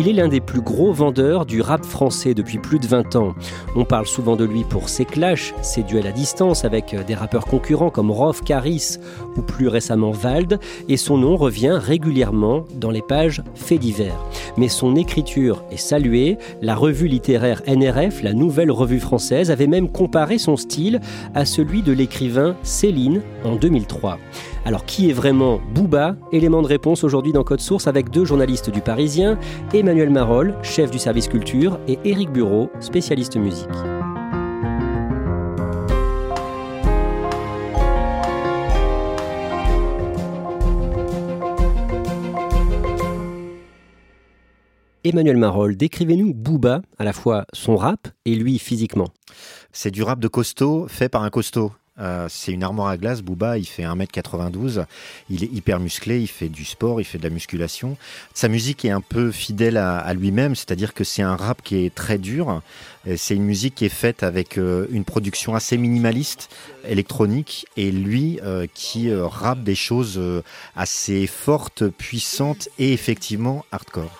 Il est l'un des plus gros vendeurs du rap français depuis plus de 20 ans. On parle souvent de lui pour ses clashs, ses duels à distance avec des rappeurs concurrents comme Rof, Caris ou plus récemment Vald, et son nom revient régulièrement dans les pages faits divers. Mais son écriture est saluée, la revue littéraire NRF, la nouvelle revue française, avait même comparé son style à celui de l'écrivain Céline en 2003. Alors qui est vraiment Booba? Élément de réponse aujourd'hui dans Code Source avec deux journalistes du Parisien, Emmanuel Marolles, chef du service culture, et Éric Bureau, spécialiste musique. Emmanuel Marolles, décrivez-nous Booba, à la fois son rap et lui physiquement. C'est du rap de costaud fait par un costaud. Euh, c'est une armoire à glace. Booba, il fait 1m92. Il est hyper musclé. Il fait du sport. Il fait de la musculation. Sa musique est un peu fidèle à, lui-même. C'est-à-dire que c'est un rap qui est très dur. C'est une musique qui est faite avec euh, une production assez minimaliste, électronique. Et lui, euh, qui euh, rappe des choses euh, assez fortes, puissantes et effectivement hardcore.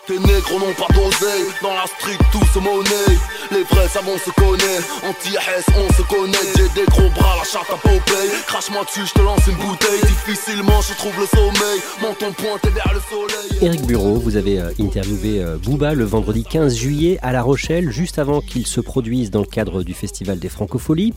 Popeye. Crache-moi dessus, je te lance une bouteille. Difficilement je trouve le sommeil, menton pointé vers le soleil. Éric Bureau, vous avez euh, interviewé euh, Booba le vendredi 15 juillet à La Rochelle, juste avant qu'il se produise dans le cadre du Festival des Francopholies.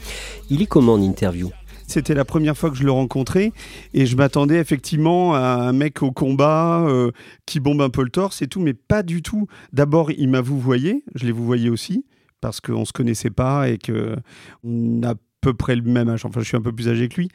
Il est comment en interview? C'était la première fois que je le rencontrais et je m'attendais effectivement à un mec au combat euh, qui bombe un peu le torse et tout, mais pas du tout. D'abord, il m'a vous voyé, je l'ai vous voyé aussi parce qu'on se connaissait pas et que on a à peu près le même âge. Enfin, je suis un peu plus âgé que lui.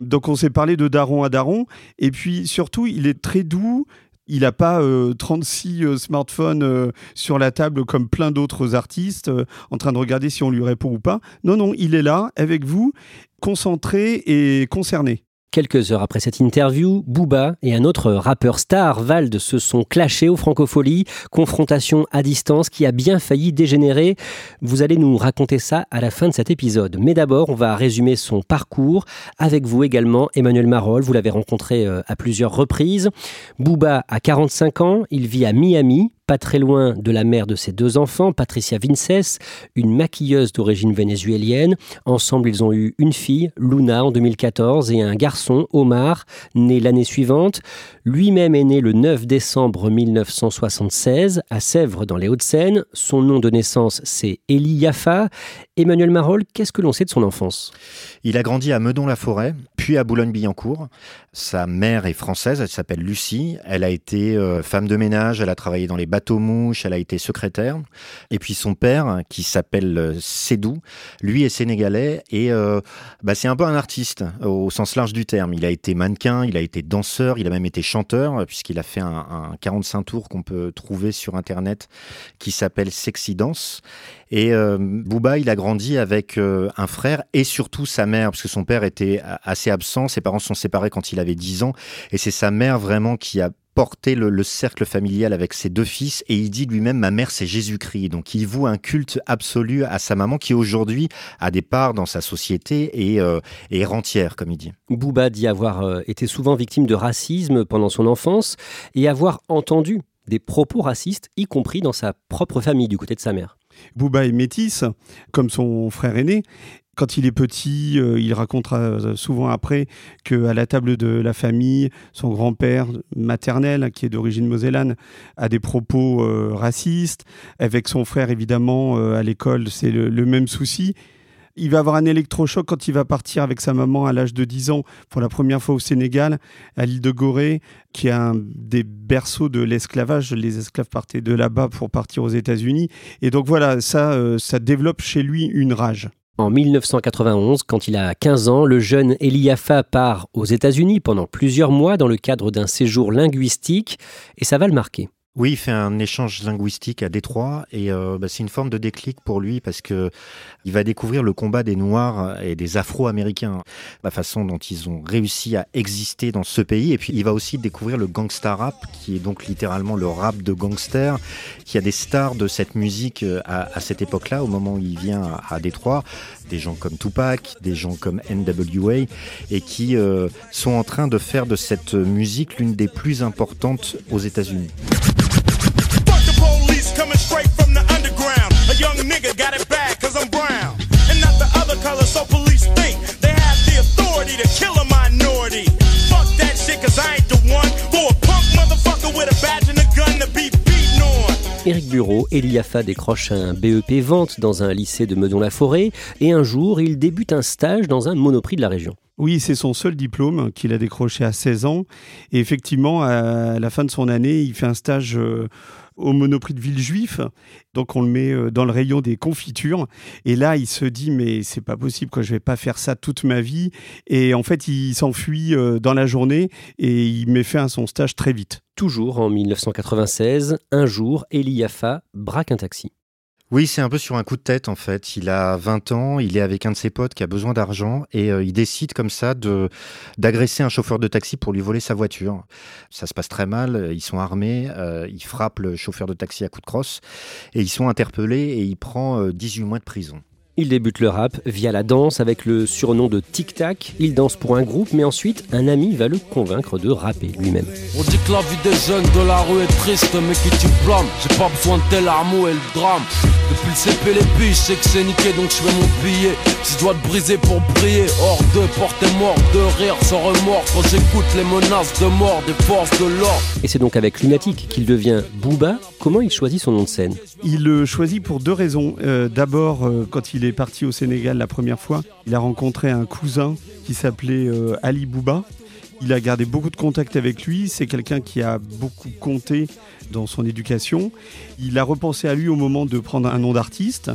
Donc, on s'est parlé de daron à daron. Et puis, surtout, il est très doux. Il n'a pas euh, 36 euh, smartphones euh, sur la table comme plein d'autres artistes euh, en train de regarder si on lui répond ou pas. Non, non, il est là avec vous, concentré et concerné. Quelques heures après cette interview, Booba et un autre rappeur star, Vald, se sont clashés aux Francopholies. Confrontation à distance qui a bien failli dégénérer. Vous allez nous raconter ça à la fin de cet épisode. Mais d'abord, on va résumer son parcours avec vous également, Emmanuel Marolles. Vous l'avez rencontré euh, à plusieurs reprises. Booba a 45 ans, il vit à Miami, pas très loin de la mère de ses deux enfants, Patricia Vinces, une maquilleuse d'origine vénézuélienne. Ensemble, ils ont eu une fille, Luna, en 2014, et un garçon, Omar, né l'année suivante. Lui-même est né le 9 décembre 1976 à Sèvres, dans les Hauts-de-Seine. Son nom de naissance, c'est Elie Yaffa. Emmanuel Marolles, qu'est-ce que l'on sait de son enfance? Il a grandi à Meudon-la-Forêt, puis à Boulogne-Billancourt. Sa mère est française, elle s'appelle Lucie. Elle a été euh, femme de ménage, elle a travaillé dans les bateaux-mouches, elle a été secrétaire. Et puis son père, qui s'appelle euh, Sédou, lui est sénégalais et euh, bah, c'est un peu un artiste au sens large du terme. Il a été mannequin, il a été danseur, il a même été chanteur, puisqu'il a fait un, un 45 tours qu'on peut trouver sur Internet qui s'appelle Sexy Dance. Et euh, Booba, il a grandi avec euh, un frère et surtout sa mère, parce que son père était assez absent, ses parents se sont séparés quand il avait 10 ans, et c'est sa mère vraiment qui a porté le, le, cercle familial avec ses deux fils et il dit lui-même ma mère c'est Jésus-Christ donc il voue un culte absolu à sa maman qui aujourd'hui a des parts dans sa société et, euh, et est rentière comme il dit. Booba dit avoir euh, été souvent victime de racisme pendant son enfance et avoir entendu des propos racistes y compris dans sa propre famille du côté de sa mère. Booba est métisse, comme son frère aîné. Quand il est petit, euh, il racontera souvent après qu'à la table de la famille, son grand-père maternel, qui est d'origine mosellane, a des propos euh, racistes. Avec son frère, évidemment, euh, à l'école, c'est le, même souci. Il va avoir un électrochoc quand il va partir avec sa maman à l'âge de 10 ans pour la première fois au Sénégal, à l'île de Gorée, qui est un des berceaux de l'esclavage. Les esclaves partaient de là-bas pour partir aux États-Unis. Et donc voilà, ça, euh, ça développe chez lui une rage. En 1991, quand il a 15 ans, le jeune Eliafa part aux États-Unis pendant plusieurs mois dans le cadre d'un séjour linguistique et ça va le marquer. Oui, il fait un échange linguistique à Détroit et euh, bah, c'est une forme de déclic pour lui parce que il va découvrir le combat des Noirs et des Afro-Américains, la façon dont ils ont réussi à exister dans ce pays et puis il va aussi découvrir le gangsta rap qui est donc littéralement le rap de gangster, qui a des stars de cette musique euh, à, cette époque-là, au moment où il vient à, Détroit, des gens comme Tupac, des gens comme N.W.A. et qui euh, sont en train de faire de cette musique l'une des plus importantes aux États-Unis. Éric Bureau, Eliafa décroche un BEP vente dans un lycée de Meudon-la-Forêt et un jour, il débute un stage dans un monoprix de la région. Oui, c'est son seul diplôme qu'il a décroché à 16 ans. Et effectivement, à la fin de son année, il fait un stage euh, au Monoprix de Villejuif. Donc on le met euh, dans le rayon des confitures. Et là, il se dit mais c'est pas possible que je vais pas faire ça toute ma vie. Et en fait, il s'enfuit euh, dans la journée et il met fin à son stage très vite. Toujours en 1996, un jour, Eliafa braque un taxi. Oui, c'est un peu sur un coup de tête en fait. Il a 20 ans, il est avec un de ses potes qui a besoin d'argent et euh, il décide comme ça de d'agresser un chauffeur de taxi pour lui voler sa voiture. Ça se passe très mal, ils sont armés, euh, il frappe le chauffeur de taxi à coup de crosse et ils sont interpellés et il prend 18 euh, mois de prison. Il débute le rap via la danse avec le surnom de Tic Tac. Il danse pour un groupe, mais ensuite un ami va le convaincre de rapper lui-même. On dit que la vie des jeunes de la rue est triste, mais qui tu blâmes? J'ai pas besoin de tel armeau et le drame. Depuis le CP, les billes, je sais que c'est niqué, donc je fais mon billet. Si je dois te briser pour briller, hors de porter mort, de rire sans remords. Quand j'écoute les menaces de mort des forces de l'ordre. Et c'est donc avec Lunatic qu'il devient Booba. Comment il choisit son nom de scène? Il le choisit pour deux raisons. Euh, d'abord, euh, quand il est parti au Sénégal la première fois, il a rencontré un cousin qui s'appelait euh, Ali Bouba. Il a gardé beaucoup de contacts avec lui. C'est quelqu'un qui a beaucoup compté dans son éducation. Il a repensé à lui au moment de prendre un nom d'artiste.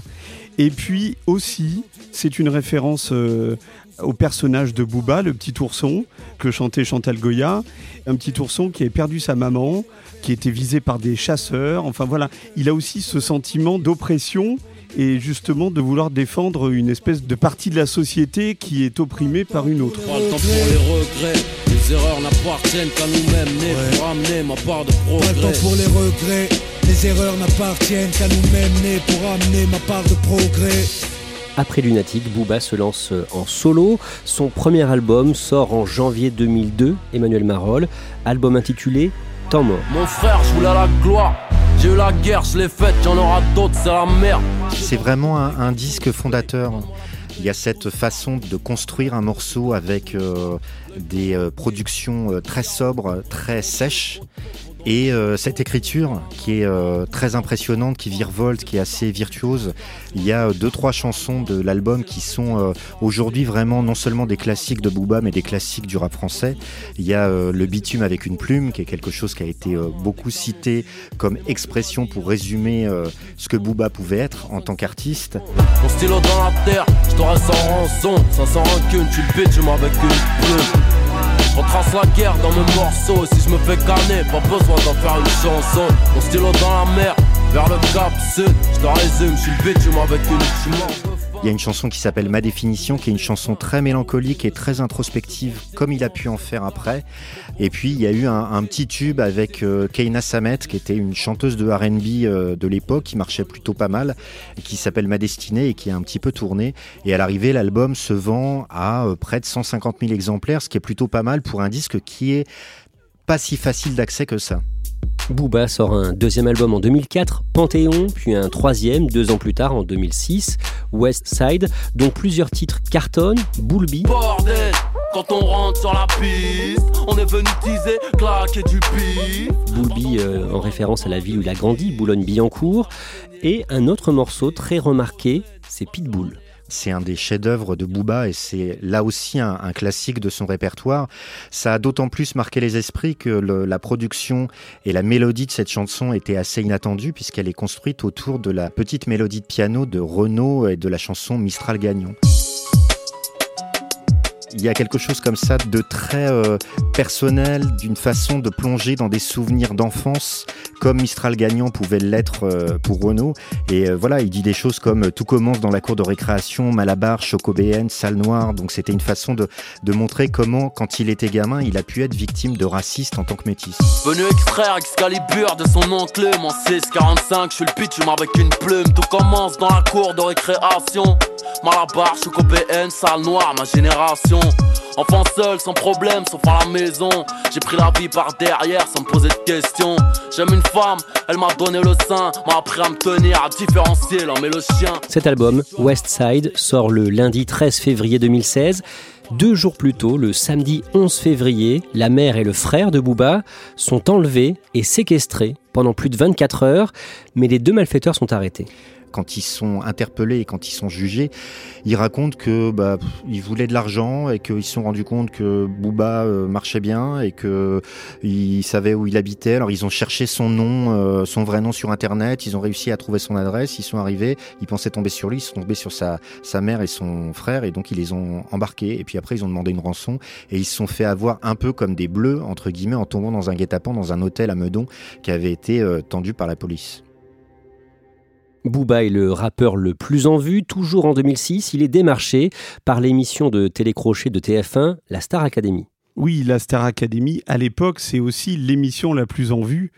Et puis aussi, c'est une référence euh, au personnage de Bouba, le petit ourson que chantait Chantal Goya. Un petit ourson qui a perdu sa maman, qui était visé par des chasseurs. Enfin voilà, il a aussi ce sentiment d'oppression et justement de vouloir défendre une espèce de partie de la société qui est opprimée par une autre. Les regrets, les erreurs n'appartiennent qu'à nous-mêmes, nés ouais. pour amener ma part de progrès. Pas le temps pour les regrets, les erreurs n'appartiennent qu'à nous-mêmes, nés pour amener ma part de progrès. Après Lunatic, Booba se lance en solo. Son premier album sort en janvier 2002, Emmanuel Marolles, album intitulé Temps mort. Mon frère, je voulais la gloire. J'ai eu la guerre, je l'ai faite, j'en aura d'autres, c'est la merde. C'est vraiment un, disque fondateur. Il y a cette façon de construire un morceau avec euh, des euh, productions euh, très sobres, très sèches, et euh, cette écriture qui est euh, très impressionnante, qui virevolte, qui est assez virtuose, il y a deux trois chansons de l'album qui sont euh, aujourd'hui vraiment non seulement des classiques de Booba, mais des classiques du rap français. Il y a le bitume avec une plume, qui est quelque chose qui a été beaucoup cité comme expression pour résumer ce que Booba pouvait être en tant qu'artiste. Stylo dans la terre, je t'aurais sans rançon, rancune, tu le. On trace la guerre dans mes morceaux. Si je me fais canner, pas besoin d'en faire une chanson. Mon stylo dans la mer, vers le cap sud. Je te résume, je suis le bitume avec une il y a une chanson qui s'appelle Ma définition, qui est une chanson très mélancolique et très introspective, comme il a pu en faire après. Et puis il y a eu un, petit tube avec euh, Keina Samet, qui était une chanteuse de RB euh, de l'époque, qui marchait plutôt pas mal, qui s'appelle Ma destinée et qui est un petit peu tourné. Et à l'arrivée, l'album se vend à euh, près de 150 000 exemplaires, ce qui est plutôt pas mal pour un disque qui est pas si facile d'accès que ça. Booba sort un deuxième album en 2004, Panthéon, puis un troisième deux ans plus tard en 2006, West Side, dont plusieurs titres cartonnent, Boulby. Bordel, quand on rentre sur la piste, on est venu teaser, claquer du pif. Boulby euh, en référence à la ville où il a grandi, Boulogne-Billancourt, et un autre morceau très remarqué, c'est Pitbull. C'est un des chefs-d'œuvre de Booba et c'est là aussi un, classique de son répertoire. Ça a d'autant plus marqué les esprits que la production et la mélodie de cette chanson étaient assez inattendues puisqu'elle est construite autour de la petite mélodie de piano de Renaud et de la chanson Mistral Gagnon. Il y a quelque chose comme ça de très euh, personnel, d'une façon de plonger dans des souvenirs d'enfance, comme Mistral Gagnant pouvait l'être euh, pour Renaud. Et euh, voilà, il dit des choses comme tout commence dans la cour de récréation, Malabar, Chocobéenne, salle noire. Donc c'était une façon de, montrer comment, quand il était gamin, il a pu être victime de racistes en tant que métis. Venu extraire Excalibur de son oncle, mon 645, je suis le pitch avec une plume. Tout commence dans la cour de récréation. Malabar, Chocobéenne, salle noire, ma génération. Enfant seul, sans problème, sauf à la maison. J'ai pris la vie par derrière sans me poser de questions. J'aime une femme, elle m'a donné le sein, m'a appris à me tenir, à différencier l'homme et le chien. Cet album, West Side, sort le lundi 13 février 2016. Deux jours plus tôt, le samedi 11 février, la mère et le frère de Booba sont enlevés et séquestrés pendant plus de 24 heures, mais les deux malfaiteurs sont arrêtés quand ils sont interpellés et quand ils sont jugés, ils racontent que bah, ils voulaient de l'argent et qu'ils se sont rendus compte que Booba euh, marchait bien et que ils savaient où il habitait. Alors ils ont cherché son nom, euh, son vrai nom sur internet. Ils ont réussi à trouver son adresse. Ils sont arrivés. Ils pensaient tomber sur lui. Ils sont tombés sur sa sa mère et son frère et donc ils les ont embarqués. Et puis après ils ont demandé une rançon et ils se sont fait avoir un peu comme des bleus entre guillemets en tombant dans un guet-apens dans un hôtel à Meudon qui avait été euh, tendu par la police. Booba est le rappeur le plus en vue. Toujours en 2006, il est démarché par l'émission de télécrochet de TF1, la Star Academy. Oui, la Star Academy, à l'époque, c'est aussi l'émission la plus en vue.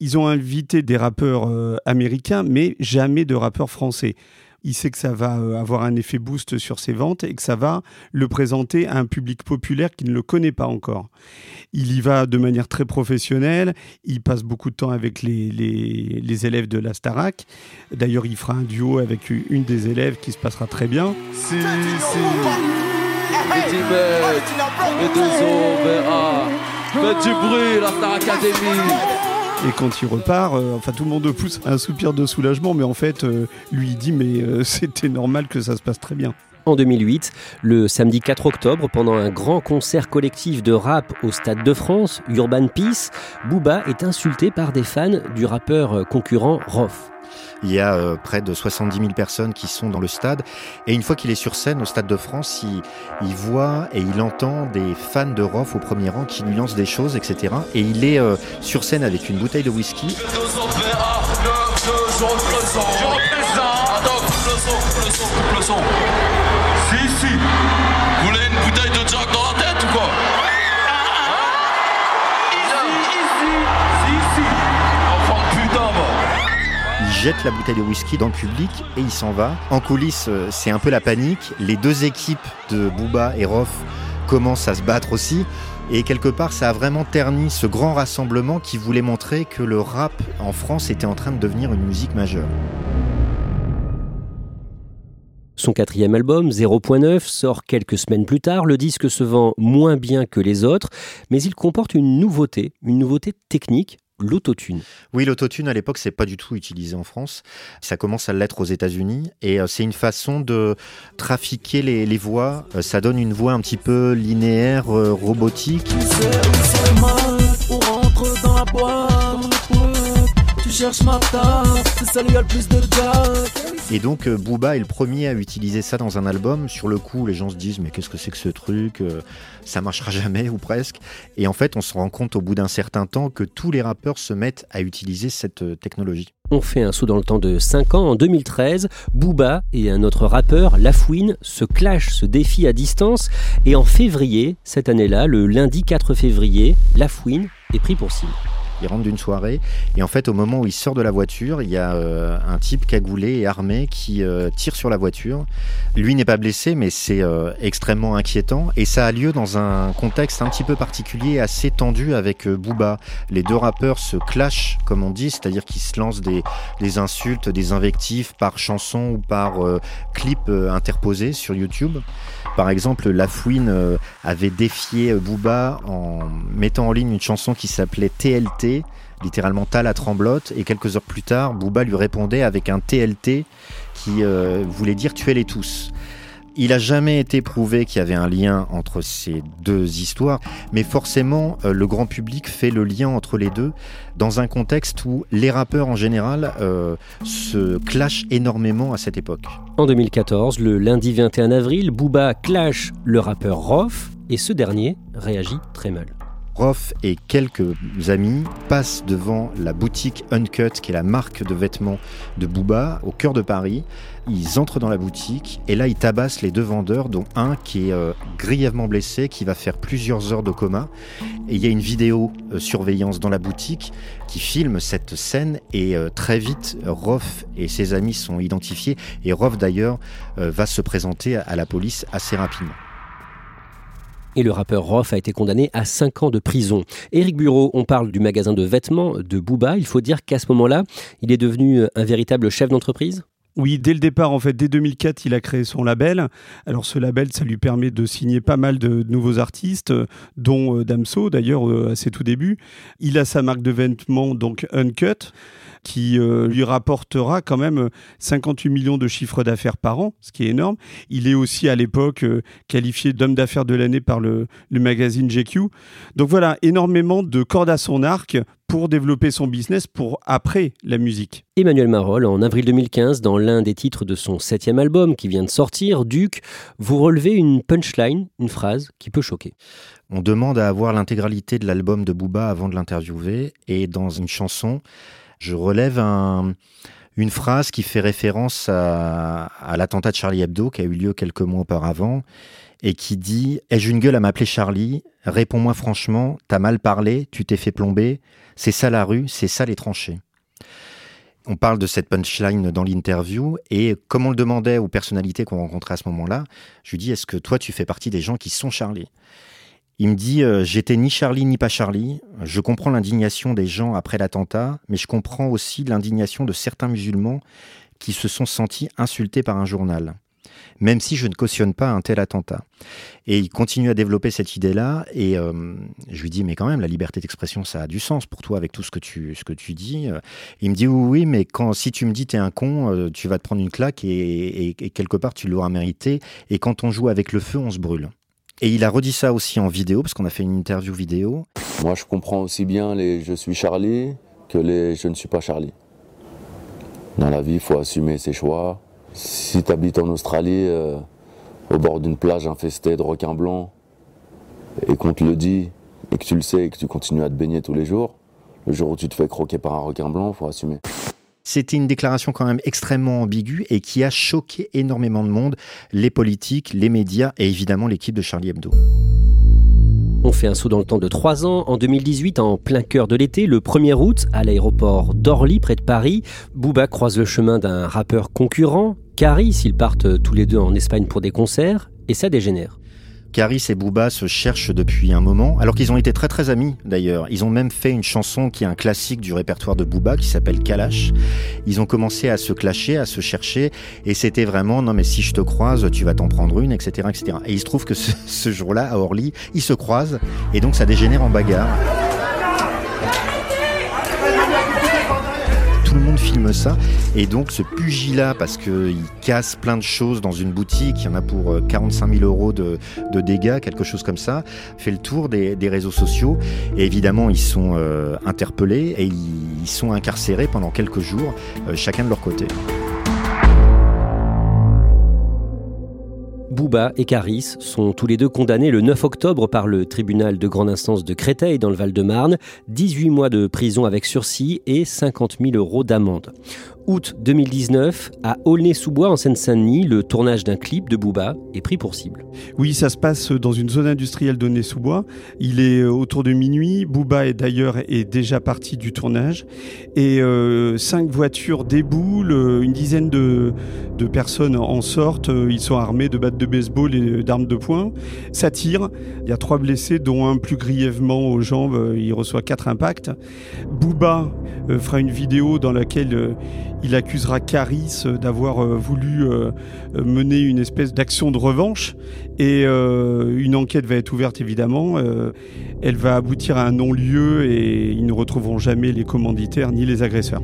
Ils ont invité des rappeurs euh, américains, mais jamais de rappeurs français il sait que ça va euh, avoir un effet boost sur ses ventes et que ça va le présenter à un public populaire qui ne le connaît pas encore. Il y va de manière très professionnelle, il passe beaucoup de temps avec les, les, élèves de la Starac. D'ailleurs, il fera un duo avec une des élèves qui se passera très bien. Si, si. Faites du bruit, la Star Academy et quand il repart, euh, enfin tout le monde pousse un soupir de soulagement, mais en fait, euh, lui il dit mais euh, c'était normal que ça se passe très bien. En 2008, le samedi 4 octobre, pendant un grand concert collectif de rap au Stade de France, Urban Peace, Booba est insulté par des fans du rappeur concurrent Roth. Il y a euh, près de 70 000 personnes qui sont dans le stade. Et une fois qu'il est sur scène au Stade de France, il, il voit et il entend des fans de Roth au premier rang qui lui lancent des choses, etc. Et il est euh, sur scène avec une bouteille de whisky. Si. Vous la jette la bouteille de whisky dans le public et il s'en va. En coulisses, euh, c'est un peu la panique. Les deux équipes de Booba et Roth commencent à se battre aussi. Et quelque part, ça a vraiment terni ce grand rassemblement qui voulait montrer que le rap en France était en train de devenir une musique majeure. Son quatrième album, 0.9, sort quelques semaines plus tard. Le disque se vend moins bien que les autres, mais il comporte une nouveauté, une nouveauté technique l'autotune. Oui, l'autotune à l'époque, c'est pas du tout utilisé en France. Ça commence à l'être aux États-Unis et euh, c'est une façon de trafiquer les, voix. Euh, ça donne une voix un petit peu linéaire, euh, robotique. Et donc euh, Booba est le premier à utiliser ça dans un album. Sur le coup, les gens se disent mais qu'est-ce que c'est que ce truc euh, Ça marchera jamais ou presque. Et en fait, on se rend compte au bout d'un certain temps que tous les rappeurs se mettent à utiliser cette euh, technologie. On fait un saut dans le temps de 5 ans. En 2013, Booba et un autre rappeur, Lafouine, se clashent, se défient à distance. Et en février, cette année-là, le lundi 4 février, Lafouine est pris pour cible. Il rentre d'une soirée et en fait au moment où il sort de la voiture, il y a euh, un type cagoulé et armé qui euh, tire sur la voiture. Lui n'est pas blessé mais c'est euh, extrêmement inquiétant et ça a lieu dans un contexte un petit peu particulier, assez tendu avec Booba. Les deux rappeurs se clashent comme on dit, c'est-à-dire qu'ils se lancent des, des, insultes, des invectives par chanson ou par clip interposé sur YouTube. Par exemple, Lafouine avait défié Booba en mettant en ligne une chanson qui s'appelait TLT littéralement tas la tremblote, et quelques heures plus tard, Booba lui répondait avec un TLT qui euh, voulait dire tuez-les tous. Il a jamais été prouvé qu'il y avait un lien entre ces deux histoires, mais forcément, euh, le grand public fait le lien entre les deux dans un contexte où les rappeurs en général euh, se clashent énormément à cette époque. En 2014, le lundi 21 avril, Booba clash le rappeur Rof et ce dernier réagit très mal. Roth et quelques amis passent devant la boutique Uncut, qui est la marque de vêtements de Booba, au cœur de Paris. Ils entrent dans la boutique et là ils tabassent les deux vendeurs, dont un qui est euh, grièvement blessé, qui va faire plusieurs heures de coma. Et il y a une vidéo euh, surveillance dans la boutique qui filme cette scène et euh, très vite Roth et ses amis sont identifiés et Roth d'ailleurs va se présenter à la police assez rapidement et le rappeur Roth a été condamné à 5 ans de prison. Éric Bureau, on parle du magasin de vêtements de Booba. Il faut dire qu'à ce moment-là, il est devenu un véritable chef d'entreprise? Oui, dès le départ, en fait, dès 2004, il a créé son label. Alors, ce label, ça lui permet de signer pas mal de, nouveaux artistes, dont euh, Damso, d'ailleurs, euh, à ses tout débuts. Il a sa marque de vêtements, donc Uncut qui euh, lui rapportera quand même 58 millions de chiffres d'affaires par an, ce qui est énorme. Il est aussi à l'époque euh, qualifié d'homme d'affaires de l'année par le, magazine GQ. Donc voilà, énormément de cordes à son arc pour développer son business pour après la musique. Emmanuel Marol, en avril 2015, dans l'un des titres de son septième album qui vient de sortir, Duc, vous relevez une punchline, une phrase qui peut choquer. On demande à avoir l'intégralité de l'album de Booba avant de l'interviewer et dans une chanson, je relève une phrase qui fait référence à, l'attentat de Charlie Hebdo qui a eu lieu quelques mois auparavant et qui dit Ai-je une gueule à m'appeler Charlie? Réponds-moi franchement, t'as mal parlé, tu t'es fait plomber, c'est ça la rue, c'est ça les tranchées. On parle de cette punchline dans l'interview et comme on le demandait aux personnalités qu'on rencontrait à ce moment-là, je lui dis Est-ce que toi tu fais partie des gens qui sont Charlie? Il me dit euh, J'étais ni Charlie ni pas Charlie. Je comprends l'indignation des gens après l'attentat, mais je comprends aussi l'indignation de certains musulmans qui se sont sentis insultés par un journal, même si je ne cautionne pas un tel attentat. Et il continue à développer cette idée-là, et euh, je lui dis Mais quand même, la liberté d'expression, ça a du sens pour toi avec tout ce que tu, ce que tu dis. Il me dit Oui, oui, mais quand, si tu me dis t'es un con, euh, tu vas te prendre une claque et, et quelque part tu l'auras mérité. Et quand on joue avec le feu, on se brûle. Et il a redit ça aussi en vidéo, parce qu'on a fait une interview vidéo. Moi, je comprends aussi bien les je suis Charlie que les je ne suis pas Charlie. Dans la vie, il faut assumer ses choix. Si tu habites en Australie, euh, au bord d'une plage infestée de requins blancs, et qu'on te le dit, et que tu le sais, et que tu continues à te baigner tous les jours, le jour où tu te fais croquer par un requin blanc, il faut assumer. C'était une déclaration quand même extrêmement ambiguë et qui a choqué énormément de monde, les politiques, les médias et évidemment l'équipe de Charlie Hebdo. On fait un saut dans le temps de trois ans. En 2018, en plein cœur de l'été, le 1er août, à l'aéroport d'Orly, près de Paris, Booba croise le chemin d'un rappeur concurrent, Caris. Ils partent tous les deux en Espagne pour des concerts et ça dégénère. Caris et Booba se cherchent depuis un moment, alors qu'ils ont été très très amis d'ailleurs. Ils ont même fait une chanson qui est un classique du répertoire de Booba qui s'appelle Kalash. Ils ont commencé à se clasher, à se chercher, et c'était vraiment non mais si je te croise, tu vas t'en prendre une, etc., etc. Et il se trouve que ce, ce jour-là à Orly, ils se croisent, et donc ça dégénère en bagarre. Le monde filme ça. Et donc ce pugilat, parce qu'il casse plein de choses dans une boutique, il y en a pour 45 euh, 000 euros de, dégâts, quelque chose comme ça, fait le tour des, réseaux sociaux. Et évidemment, ils sont euh, interpellés et ils, sont incarcérés pendant quelques jours, euh, chacun de leur côté. Bouba et Caris sont tous les deux condamnés le 9 octobre par le tribunal de grande instance de Créteil dans le Val-de-Marne, 18 mois de prison avec sursis et 50 000 euros d'amende août 2019, à Aulnay-sous-Bois, en Seine-Saint-Denis, le tournage d'un clip de Booba est pris pour cible. Oui, ça se passe dans une zone industrielle d'Aulnay-sous-Bois. Il est euh, autour de minuit. Booba est d'ailleurs déjà parti du tournage. Et euh, cinq voitures déboulent, euh, une dizaine de, de, personnes en sortent. Ils sont armés de battes de baseball et d'armes de poing. Ça tire. Il y a trois blessés, dont un plus grièvement aux jambes. Il reçoit quatre impacts. Booba fera une vidéo dans laquelle Il accusera Caris d'avoir voulu mener une espèce d'action de revanche. Et une enquête va être ouverte évidemment. elle va aboutir à un non-lieu et ils ne retrouveront jamais les commanditaires ni les agresseurs.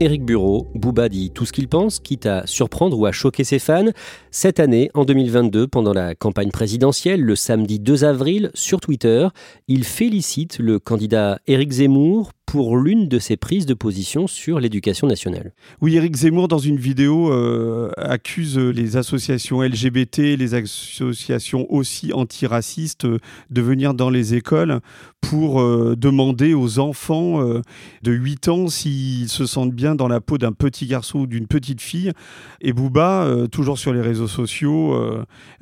Éric Bureau, Booba dit tout ce qu'il pense, quitte à surprendre ou à choquer ses fans. Cette année, en 2022, pendant la campagne présidentielle, le samedi 2 avril, sur Twitter, il félicite le candidat Éric Zemmour pour l'une de ses prises de position sur l'éducation nationale. Oui, Éric Zemmour, dans une vidéo, euh, accuse les associations LGBT, les associations aussi antiracistes euh, de venir dans les écoles pour euh, demander aux enfants de 8 ans s'ils se sentent bien dans la peau d'un petit garçon ou d'une petite fille. Et Booba, toujours sur les réseaux sociaux,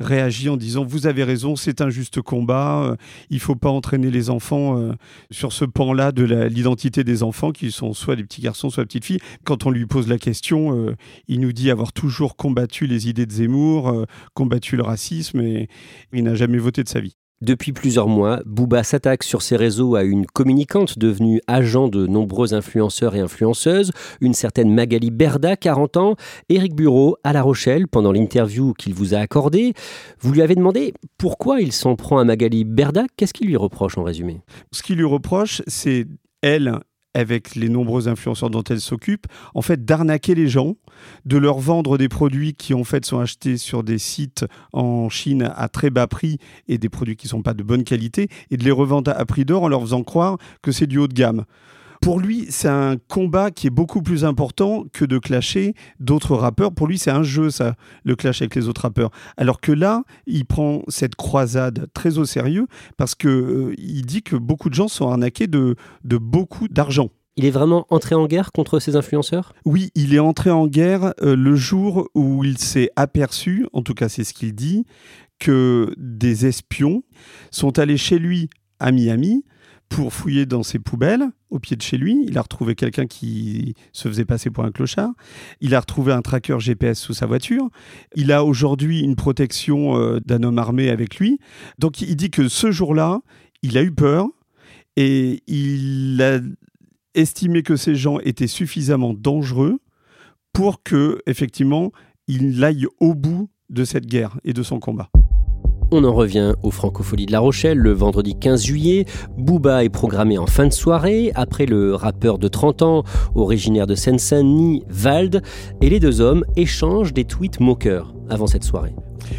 réagit en disant Vous avez raison, c'est un juste combat, il ne faut pas entraîner les enfants sur ce pan-là de l'identité des enfants qui sont soit des petits garçons, soit des petites filles. Quand on lui pose la question, euh, il nous dit avoir toujours combattu les idées de Zemmour, euh, combattu le racisme et il n'a jamais voté de sa vie. Depuis plusieurs mois, Booba s'attaque sur ses réseaux à une communicante devenue agent de nombreux influenceurs et influenceuses, une certaine Magali Berda, 40 ans, Éric Bureau à La Rochelle, pendant l'interview qu'il vous a accordée. Vous lui avez demandé pourquoi il s'en prend à Magali Berda. Qu'est-ce qu'il lui reproche en résumé? Ce qu'il lui reproche, c'est elle, avec les nombreux influenceurs dont elle s'occupe, en fait, d'arnaquer les gens, de leur vendre des produits qui, en fait, sont achetés sur des sites en Chine à très bas prix et des produits qui ne sont pas de bonne qualité, et de les revendre à prix d'or en leur faisant croire que c'est du haut de gamme. Pour lui, c'est un combat qui est beaucoup plus important que de clasher d'autres rappeurs. Pour lui, c'est un jeu, ça, le clash avec les autres rappeurs. Alors que là, il prend cette croisade très au sérieux parce qu'il euh, dit que beaucoup de gens sont arnaqués de, de beaucoup d'argent. Il est vraiment entré en guerre contre ces influenceurs? Oui, il est entré en guerre euh, le jour où il s'est aperçu, en tout cas c'est ce qu'il dit, que des espions sont allés chez lui à Miami pour fouiller dans ses poubelles au pied de chez lui. Il a retrouvé quelqu'un qui se faisait passer pour un clochard. Il a retrouvé un tracker GPS sous sa voiture. Il a aujourd'hui une protection euh, d'un homme armé avec lui. Donc il dit que ce jour-là, il a eu peur et il a estimé que ces gens étaient suffisamment dangereux pour que effectivement il aille au bout de cette guerre et de son combat. On en revient aux Francopholies de La Rochelle le vendredi 15 juillet. Booba est programmé en fin de soirée après le rappeur de 30 ans originaire de Seine-Saint-Denis, Vald, et les deux hommes échangent des tweets moqueurs avant cette soirée.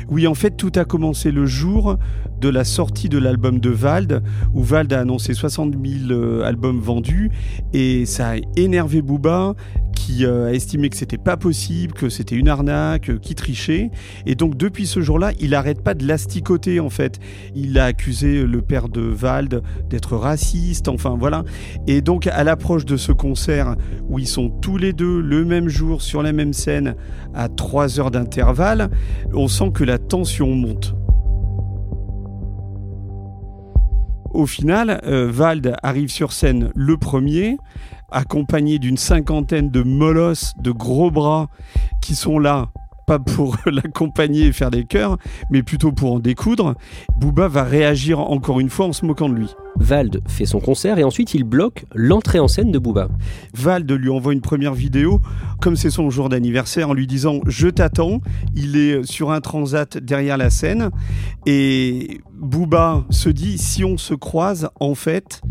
Oui, en fait, tout a commencé le jour de la sortie de l'album de Vald, où Vald a annoncé 60 000 euh, albums vendus, et ça a énervé Booba, qui euh, a estimé que c'était pas possible, que c'était une arnaque, euh, qui trichait. Et donc depuis ce jour-là, il n'arrête pas de l'asticoter en fait. Il a accusé le père de Vald d'être raciste, enfin voilà. Et donc à l'approche de ce concert où ils sont tous les deux le même jour sur la même scène à 3 heures d'intervalle, on sent que la tension monte. Au final, euh, Vald arrive sur scène le premier, accompagné d'une cinquantaine de molosses, de gros bras qui sont là pas pour l'accompagner et faire des chœurs, mais plutôt pour en découdre, Booba va réagir encore une fois en se moquant de lui. Vald fait son concert et ensuite il bloque l'entrée en scène de Booba. Vald lui envoie une première vidéo, comme c'est son jour d'anniversaire, en lui disant Je t'attends. Il est sur un transat derrière la scène et Booba se dit Si on se croise, en fait,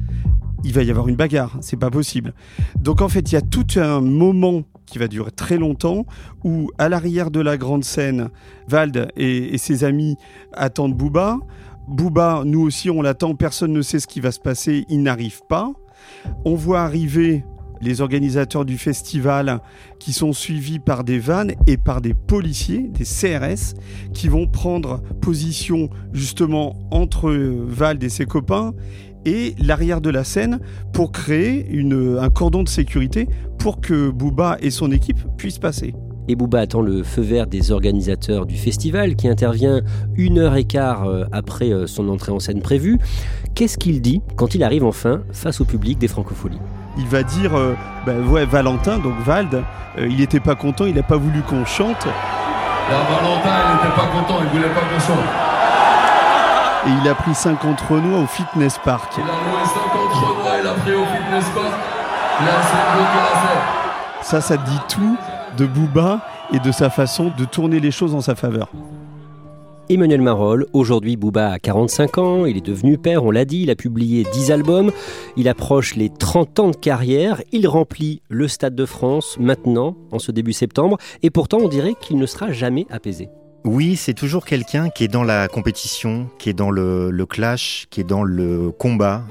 il va y avoir une bagarre, c'est pas possible. Donc en fait, il y a tout un moment qui va durer très longtemps où à l'arrière de la grande scène, Vald et, ses amis attendent Booba. Booba, nous aussi on l'attend, personne ne sait ce qui va se passer, il n'arrive pas. On voit arriver les organisateurs du festival qui sont suivis par des vannes et par des policiers, des CRS, qui vont prendre position justement entre Vald et ses copains et l'arrière de la scène pour créer un cordon de sécurité pour que Booba et son équipe puissent passer. Et Booba attend le feu vert des organisateurs du festival qui intervient une heure et quart euh, après euh, son entrée en scène prévue. Qu'est-ce qu'il dit quand il arrive enfin face au public des Francopholies? Il va dire euh, ben ouais, Valentin, donc Vald, il n'était pas content, il n'a pas voulu qu'on chante. Valentin, il n'était pas content, il voulait pas qu'on chante et il a pris 50 Renois au Fitness Park. Il a loué 50 Renois, il a pris au Fitness Park. Ça, ça dit tout de Booba et de sa façon de tourner les choses en sa faveur. Emmanuel Marolles, aujourd'hui Booba a 45 ans, il est devenu père, on l'a dit, il a publié 10 albums, il approche les 30 ans de carrière, il remplit le Stade de France maintenant, en ce début septembre, et pourtant on dirait qu'il ne sera jamais apaisé. Oui, c'est toujours quelqu'un qui est dans la compétition, qui est dans le, le, clash, qui est dans le combat.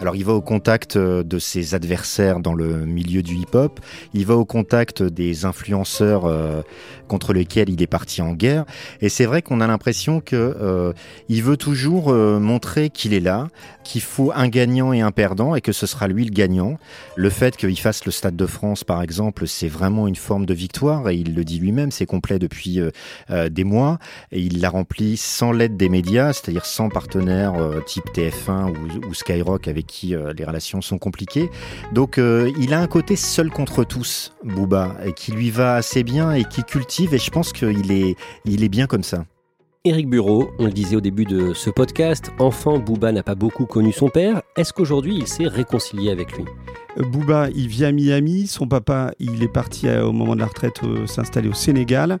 Alors il va au contact euh, de ses adversaires dans le milieu du hip-hop, il va au contact des influenceurs euh, contre lesquels il est parti en guerre. Et c'est vrai qu'on a l'impression que euh, il veut toujours euh, montrer qu'il est là, qu'il faut un gagnant et un perdant, et que ce sera lui le gagnant. Le fait qu'il fasse le Stade de France, par exemple, c'est vraiment une forme de victoire, et il le dit lui-même, c'est complet depuis euh, des mois et il l'a rempli sans l'aide des médias, c'est-à-dire sans partenaires euh, type TF1 ou, Skyrock avec qui euh, les relations sont compliquées. Donc euh, il a un côté seul contre tous, Booba, qui lui va assez bien et qui cultive et je pense qu'il est, il est bien comme ça. Éric Bureau, on le disait au début de ce podcast, enfant, Booba n'a pas beaucoup connu son père. Est-ce qu'aujourd'hui il s'est réconcilié avec lui? Booba, il vit à Miami. Son papa, il est parti au moment de la retraite s'installer au Sénégal.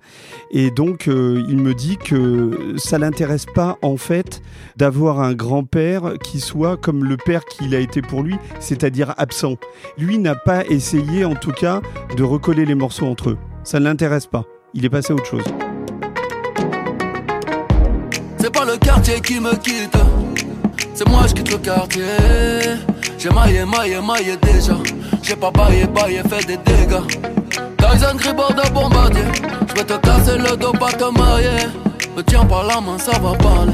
Et donc, euh, il me dit que ça l'intéresse pas, en fait, d'avoir un grand-père qui soit comme le père qu'il a été pour lui, c'est-à-dire absent. Lui n'a pas essayé, en tout cas, de recoller les morceaux entre eux. Ça ne l'intéresse pas. Il est passé à autre chose. C'est pas le quartier qui me quitte, c'est moi je quitte le quartier. J'ai maillé, maillé, maillé déjà. J'ai pas baillé, baillé, fait des dégâts. Tyson Gribord de bombardier. Je vais te casser le dos, pas te marier. Me tiens par la main, ça va parler.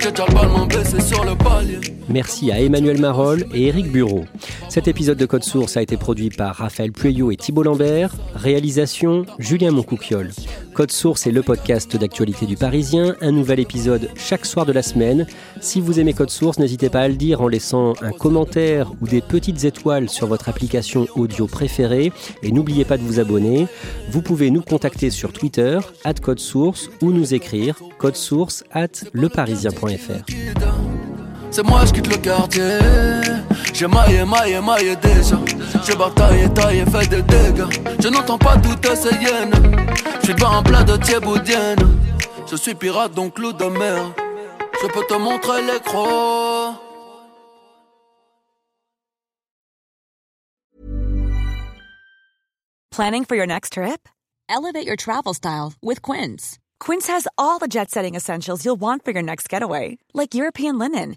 J'ai déjà le ballon baissé sur le palier. Merci à Emmanuel Marolles et Éric Bureau. Cet épisode de Code Source a été produit par Raphaël Pueyo et Thibault Lambert. Réalisation Julien Moncouquiole. Code Source est le podcast d'actualité du Parisien. Un nouvel épisode chaque soir de la semaine. Si vous aimez Code Source, n'hésitez pas à le dire en laissant un commentaire ou des petites étoiles sur votre application audio préférée. Et n'oubliez pas de vous abonner. Vous pouvez nous contacter sur Twitter, at Code Source, ou nous écrire code source at leparisien.fr. C'est moi je quitte le quartier. J'ai maillé, maillé, maillé déjà. J'ai bataillé, taillé, fait des dégâts. Je n'entends pas toutes ces hyènes. Je suis pas un plat de thieboudienne. Je suis pirate donc loup de mer. Je peux te montrer les crocs Planning for your next trip? Elevate your travel style with Quince. Quince has all the jet setting essentials you'll want for your next getaway, like European linen